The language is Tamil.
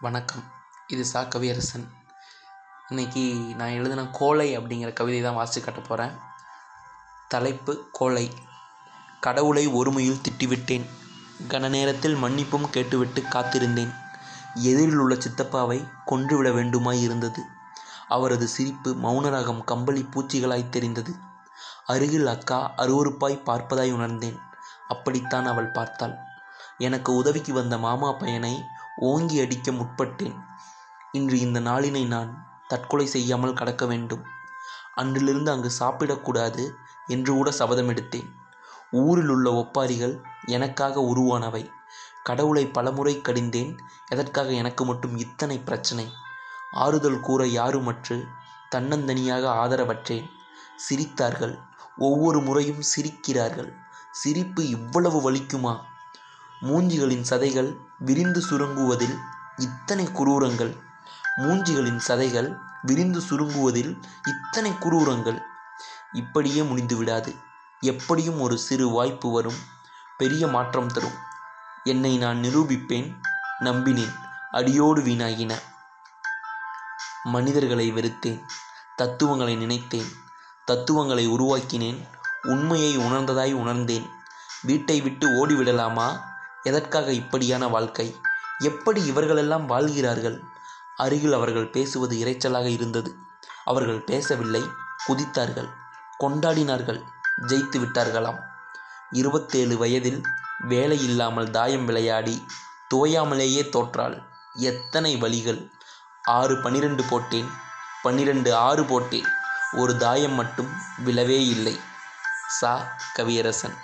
வணக்கம். இது சா. கவியரசன். இன்னைக்கு நான் எழுதின கோழை அப்படிங்கிற கவிதை தான் வாசித்து காட்ட போகிறேன் தலைப்பு கோழை. கடவுளை ஒருமையில் திட்டிவிட்டேன். கன நேரத்தில் மன்னிப்பும் கேட்டுவிட்டு காத்திருந்தேன். எதிரில் உள்ள சித்தப்பாவை கொன்றுவிட வேண்டுமாய் இருந்தது. அவரது சிரிப்பு மௌனராகம் கம்பளி பூச்சிகளாய் தெரிந்தது. அருகில் அக்கா அருவருப்பாய் பார்ப்பதாய் உணர்ந்தேன். அப்படித்தான் அவள் பார்த்தாள். எனக்கு உதவிக்கு வந்த மாமா பையனை ஓங்கி அடிக்க முற்பட்டேன். இன்று இந்த நாளினை நான் தற்கொலை செய்யாமல் கடக்க வேண்டும். அன்றிலிருந்து அங்கு சாப்பிடக்கூடாது என்று கூட சபதம் எடுத்தேன். ஊரில் உள்ள ஒப்பாரிகள் எனக்காக உருவானவை. கடவுளை பலமுறை கடிந்தேன். எதற்காக எனக்கு மட்டும் இத்தனை பிரச்சனை? ஆறுதல் கூற யாருமற்று தன்னந்தனியாக ஆதரவற்றேன். சிரித்தார்கள். ஒவ்வொரு முறையும் சிரிக்கிறார்கள். சிரிப்பு இவ்வளவு வலிக்குமா? மூஞ்சிகளின் சதைகள் விரிந்து சுருங்குவதில் இத்தனை குரூரங்கள். மூஞ்சிகளின் சதைகள் விரிந்து சுருங்குவதில் இத்தனை குரூரங்கள். இப்படியே முடிந்து விடாது. எப்படியும் ஒரு சிறு வாய்ப்பு வரும். பெரிய மாற்றம் தரும். என்னை நான் நிரூபிப்பேன் நம்பினேன் அடியோடு வீணாகின. மனிதர்களை வெறுத்தேன் தத்துவங்களை நினைத்தேன் தத்துவங்களை உருவாக்கினேன் உண்மையை உணர்ந்ததாய் உணர்ந்தேன். வீட்டை விட்டு ஓடிவிடலாமா? எதற்காக இப்படியான வாழ்க்கை? எப்படி இவர்களெல்லாம் வாழ்கிறார்கள்? அருகில் அவர்கள் பேசுவது இரைச்சலாக இருந்தது. அவர்கள் பேசவில்லை குதித்தார்கள் கொண்டாடினார்கள் ஜெயித்து விட்டார்களாம். இருபத்தேழு வயதில் வேலை இல்லாமல் தாயம் விளையாடி தோயாமலேயே தோற்றாள். எத்தனை வழிகள் ஆறு பனிரெண்டு போட்டேன் பன்னிரெண்டு ஆறு போட்டேன். ஒரு தாயம் மட்டும் விழவே இல்லை. சா. கவியரசன்.